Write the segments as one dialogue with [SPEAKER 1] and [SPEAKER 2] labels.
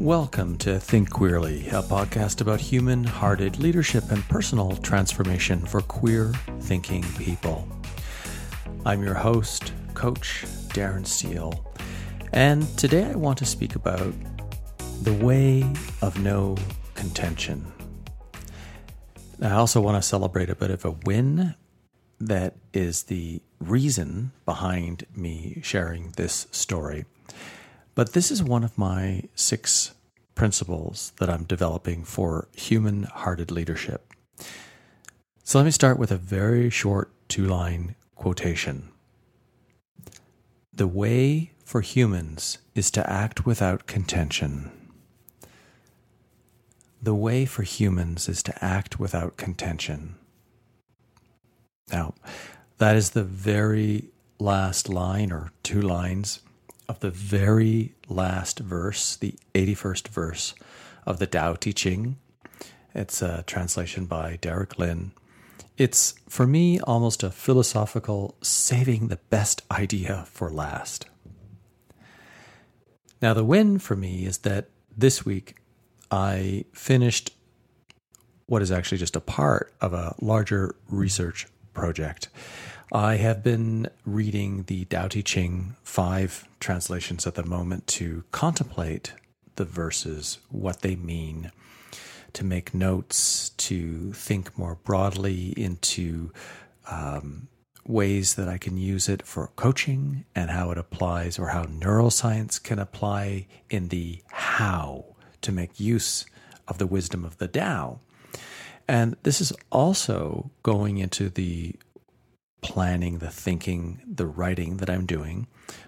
[SPEAKER 1] Welcome to Think Queerly, a podcast about human hearted leadership and personal transformation for queer thinking people. I'm your host, Coach Darren Steele, and today I want to speak about the way of no contention. I also want to celebrate a bit of a win that is the reason behind me sharing this story. But this is one of my six principles that I'm developing for human hearted leadership. So let me start with a very short two line quotation. The way for humans is to act without contention. The way for humans is to act without contention. Now, that is the very last line or two lines of the very last verse, the 81st verse of the Tao Te Ching. It's a translation by Derek Lin. It's, for me, almost a philosophical saving the best idea for last. Now, the win for me is that this week I finished what is actually just a part of a larger research project. I have been reading the Tao Te Ching five translations at the moment to contemplate the verses, what they mean, to make notes, to think more broadly into um, ways that I can use it for coaching and how it applies, or how neuroscience can apply in the how to make use of the wisdom of the Tao. And this is also going into the planning, the thinking, the writing that I'm doing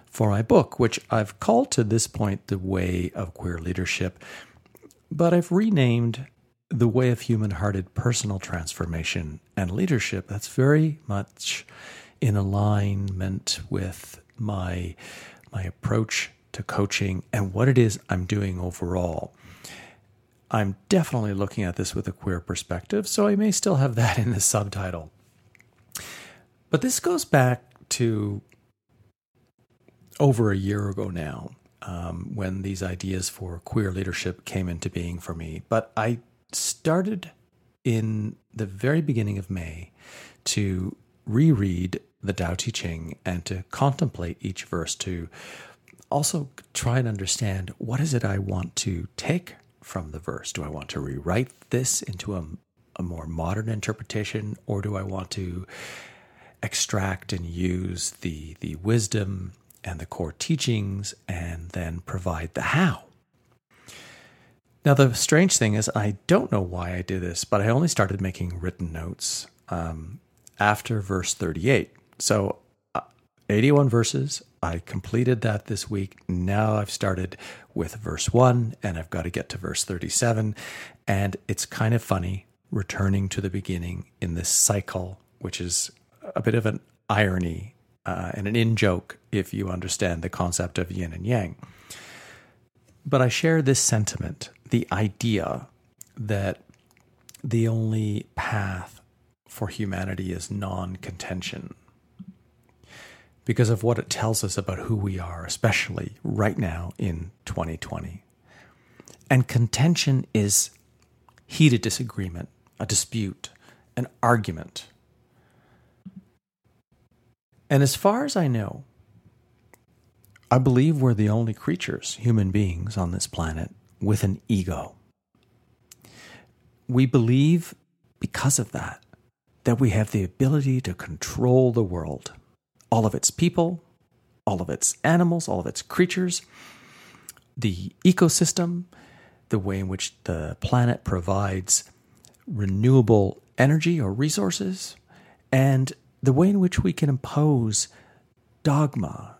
[SPEAKER 1] for my book, which I've called to this point The Way of Queer Leadership, but I've renamed The Way of Human Hearted Personal Transformation and Leadership. That's very much in alignment with my, my approach to coaching and what it is I'm doing overall. I'm definitely looking at this with a queer perspective, so I may still have that in the subtitle. But this goes back to over a year ago now, um, when these ideas for queer leadership came into being for me. But I started in the very beginning of May to reread the Tao Te Ching and to contemplate each verse to also try and understand what is it I want to take from the verse. Do I want to rewrite this into a, a more modern interpretation, or do I want to extract and use the, the wisdom and the core teachings and then provide the how. Now, the strange thing is, I don't know why I did this, but I only started making written notes um, after verse 38. So, uh, 81 verses. I completed that this week. Now I've started with verse 1 and I've got to get to verse 37. And it's kind of funny returning to the beginning in this cycle, which is a bit of an irony uh, and an in joke if you understand the concept of yin and yang. But I share this sentiment, the idea that the only path for humanity is non contention because of what it tells us about who we are, especially right now in 2020. And contention is heated disagreement, a dispute, an argument and as far as I know, I believe we're the only creatures, human beings on this planet, with an ego. We believe, because of that, that we have the ability to control the world, all of its people, all of its animals, all of its creatures, the ecosystem, the way in which the planet provides renewable energy or resources, and the way in which we can impose dogma,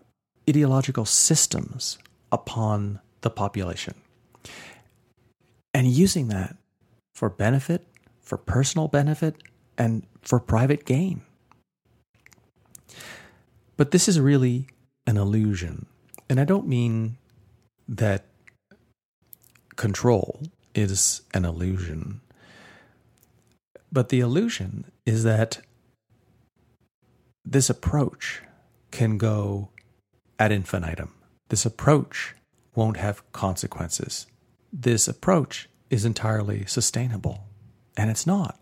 [SPEAKER 1] ideological systems upon the population. And using that for benefit, for personal benefit, and for private gain. But this is really an illusion. And I don't mean that control is an illusion. But the illusion is that this approach can go ad infinitum. This approach won't have consequences. this approach is entirely sustainable. And it's not.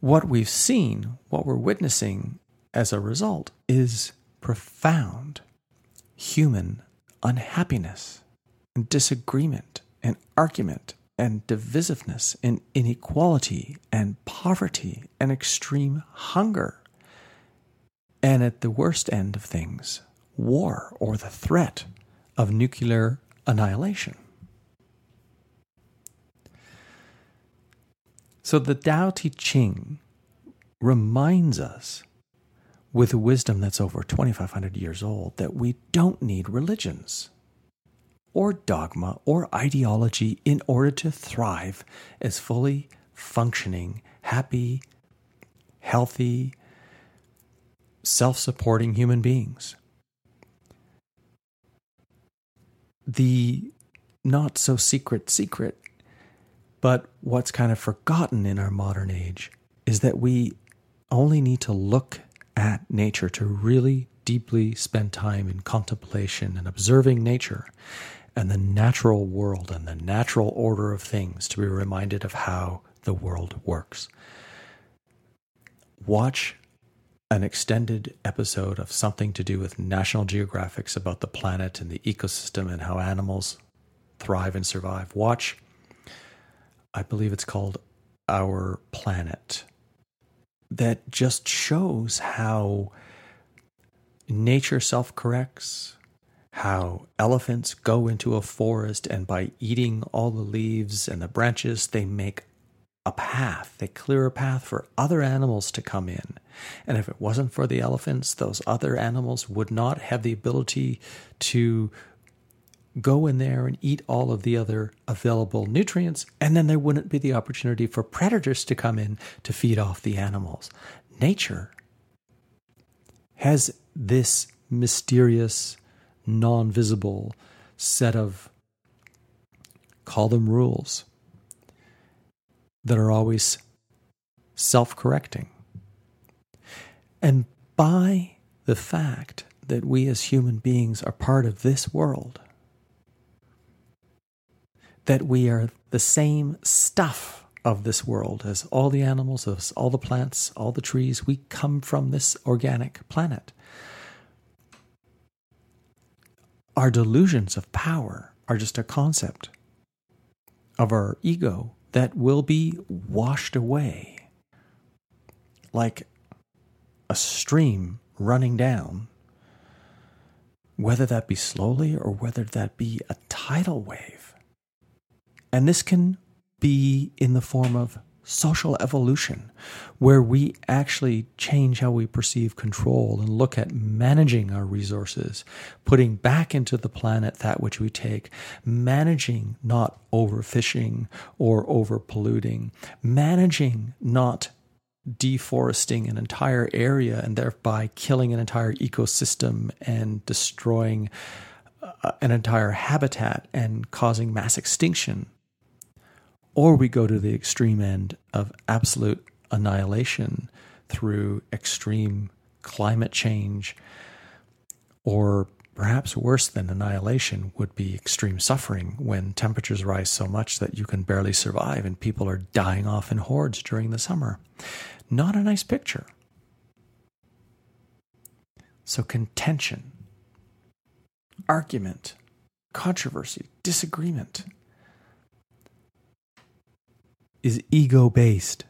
[SPEAKER 1] What we've seen, what we're witnessing as a result, is profound human unhappiness and disagreement and argument and divisiveness and inequality and poverty and extreme hunger. And at the worst end of things, war or the threat of nuclear annihilation. So the Tao Te Ching reminds us, with a wisdom that's over 2,500 years old, that we don't need religions or dogma or ideology in order to thrive as fully functioning, happy, healthy, self supporting human beings. The not so secret secret, but what's kind of forgotten in our modern age is that we only need to look at nature to really deeply spend time in contemplation and observing nature and the natural world and the natural order of things to be reminded of how the world works. Watch an extended episode of something to do with National Geographics about the planet and the ecosystem and how animals thrive and survive. Watch, I believe it's called Our Planet, that just shows how nature self corrects, how elephants go into a forest and by eating all the leaves and the branches, they make a path. They clear a path for other animals to come in. And if it wasn't for the elephants, those other animals would not have the ability to go in there and eat all of the other available nutrients. And then there wouldn't be the opportunity for predators to come in to feed off the animals. Nature has this mysterious non visible set of, call them rules, that are always self correcting. And by the fact that we as human beings are part of this world, that we are the same stuff of this world as all the animals, as all the plants, all the trees, we come from this organic planet. Our delusions of power are just a concept of our ego that will be washed away like a stream running down, whether that be slowly or whether that be a tidal wave. And this can be in the form of social evolution, where we actually change how we perceive control and look at managing our resources, putting back into the planet that which we take, managing not overfishing or overpolluting, managing not deforesting an entire area and thereby killing an entire ecosystem and destroying uh, an entire habitat and causing mass extinction or we go to the extreme end of absolute annihilation through extreme climate change, or perhaps worse than annihilation would be extreme suffering when temperatures rise so much that you can barely survive and people are dying off in hordes during the summer. Not a nice picture. So, contention, argument, controversy, disagreement is ego based.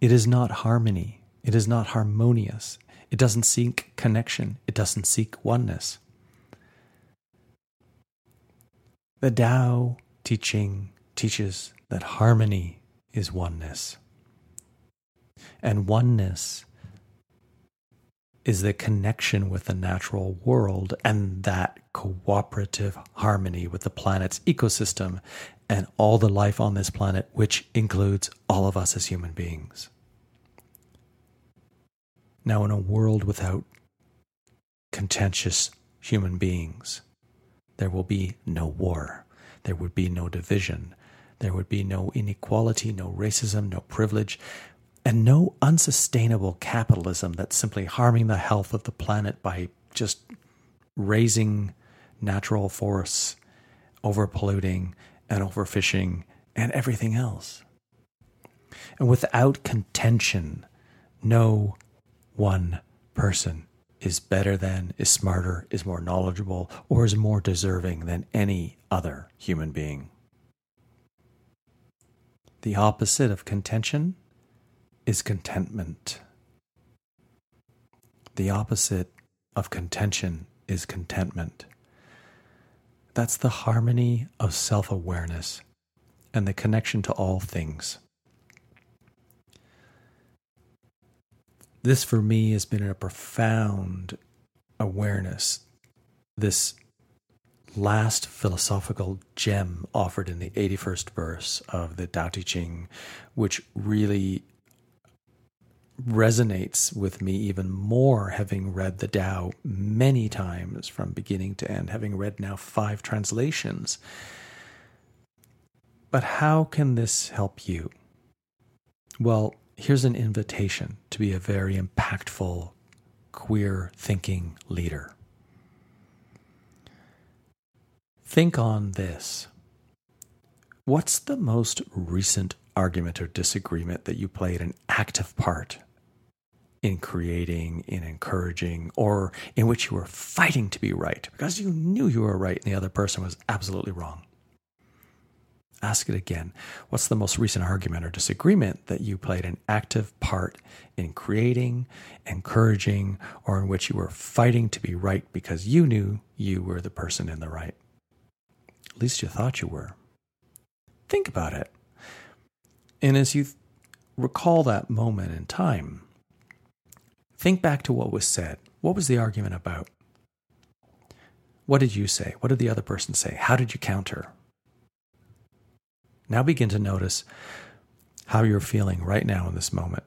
[SPEAKER 1] It is not harmony. It is not harmonious. It doesn't seek connection. It doesn't seek oneness. The Tao Te Ching teaches that harmony is oneness. And oneness is the connection with the natural world and that cooperative harmony with the planet's ecosystem and all the life on this planet, which includes all of us as human beings. Now, in a world without contentious human beings, there will be no war, there would be no division, there would be no inequality, no racism, no privilege, and no unsustainable capitalism that's simply harming the health of the planet by just razing natural forests overpolluting, and overfishing, and everything else. And without contention, no one person is better than, is smarter, is more knowledgeable, or is more deserving than any other human being. The opposite of contention is contentment. The opposite of contention is contentment. That's the harmony of self awareness and the connection to all things. This, for me, has been a profound awareness. This last philosophical gem offered in the 81st verse of the Tao Te Ching, which really resonates with me even more having read the Tao many times from beginning to end, having read now five translations. But how can this help you? Well, here's an invitation to be a very impactful, queer thinking leader. Think on this. What's the most recent argument or disagreement that you played an active part in creating, in encouraging, or in which you were fighting to be right because you knew you were right and the other person was absolutely wrong. Ask it again. What's the most recent argument or disagreement that you played an active part in creating, encouraging, or in which you were fighting to be right because you knew you were the person in the right? At least you thought you were. Think about it. And as you recall that moment in time, Think back to what was said. What was the argument about? What did you say? What did the other person say? How did you counter? Now begin to notice how you're feeling right now in this moment.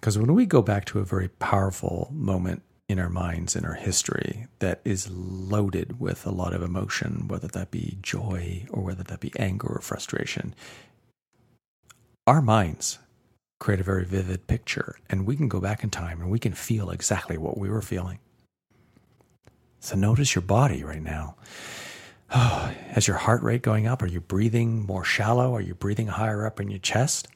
[SPEAKER 1] Because when we go back to a very powerful moment in our minds, in our history, that is loaded with a lot of emotion, whether that be joy or whether that be anger or frustration, our minds create a very vivid picture. And we can go back in time and we can feel exactly what we were feeling. So notice your body right now. Oh, your heart rate going up? Are you breathing more shallow? Are you breathing higher up in your chest?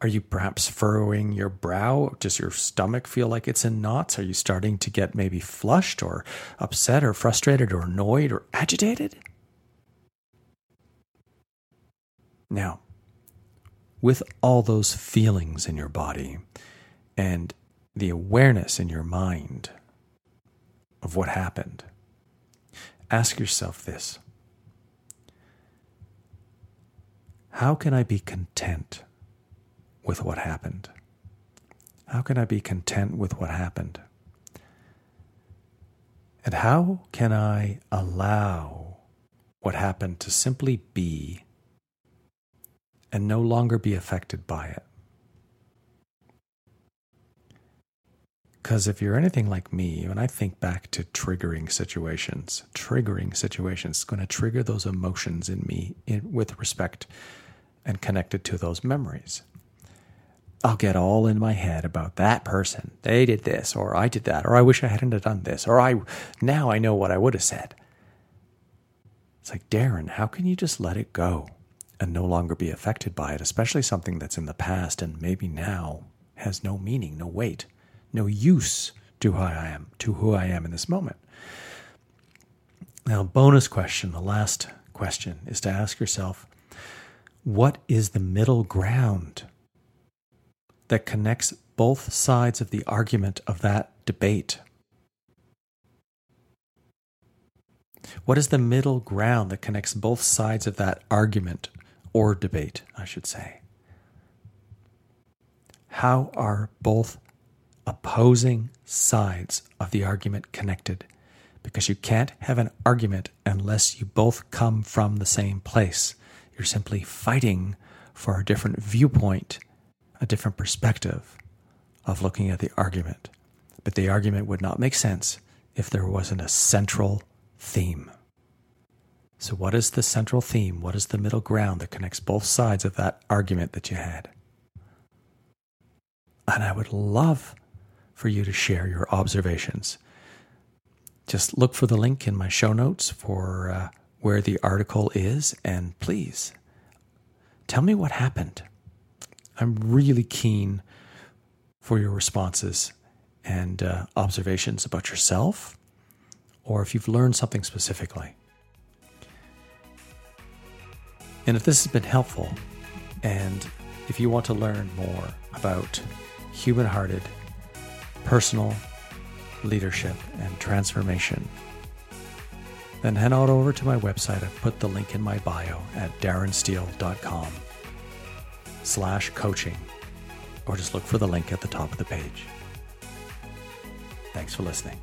[SPEAKER 1] Are you perhaps furrowing your brow? Does your stomach feel like it's in knots? Are you starting to get maybe flushed or upset or frustrated or annoyed or agitated? Now, with all those feelings in your body and the awareness in your mind of what happened, ask yourself this How can I be content with what happened? How can I be content with what happened? And how can I allow what happened to simply be and no longer be affected by it. Because if you're anything like me, when I think back to triggering situations, triggering situations is going to trigger those emotions in me in, with respect and connected to those memories. I'll get all in my head about that person. They did this, or I did that, or I wish I hadn't have done this, or I now I know what I would have said. It's like, Darren, how can you just let it go? And no longer be affected by it, especially something that's in the past and maybe now has no meaning, no weight, no use to who I am, to who I am in this moment. Now, bonus question, the last question is to ask yourself what is the middle ground that connects both sides of the argument of that debate? What is the middle ground that connects both sides of that argument or debate, I should say. How are both opposing sides of the argument connected? Because you can't have an argument unless you both come from the same place. You're simply fighting for a different viewpoint, a different perspective of looking at the argument. But the argument would not make sense if there wasn't a central theme. So, what is the central theme? What is the middle ground that connects both sides of that argument that you had? And I would love for you to share your observations. Just look for the link in my show notes for uh, where the article is and please tell me what happened. I'm really keen for your responses and uh, observations about yourself or if you've learned something specifically. And if this has been helpful, and if you want to learn more about human hearted, personal leadership and transformation, then head on over to my website. I've put the link in my bio at darrensteele.com slash coaching, or just look for the link at the top of the page. Thanks for listening.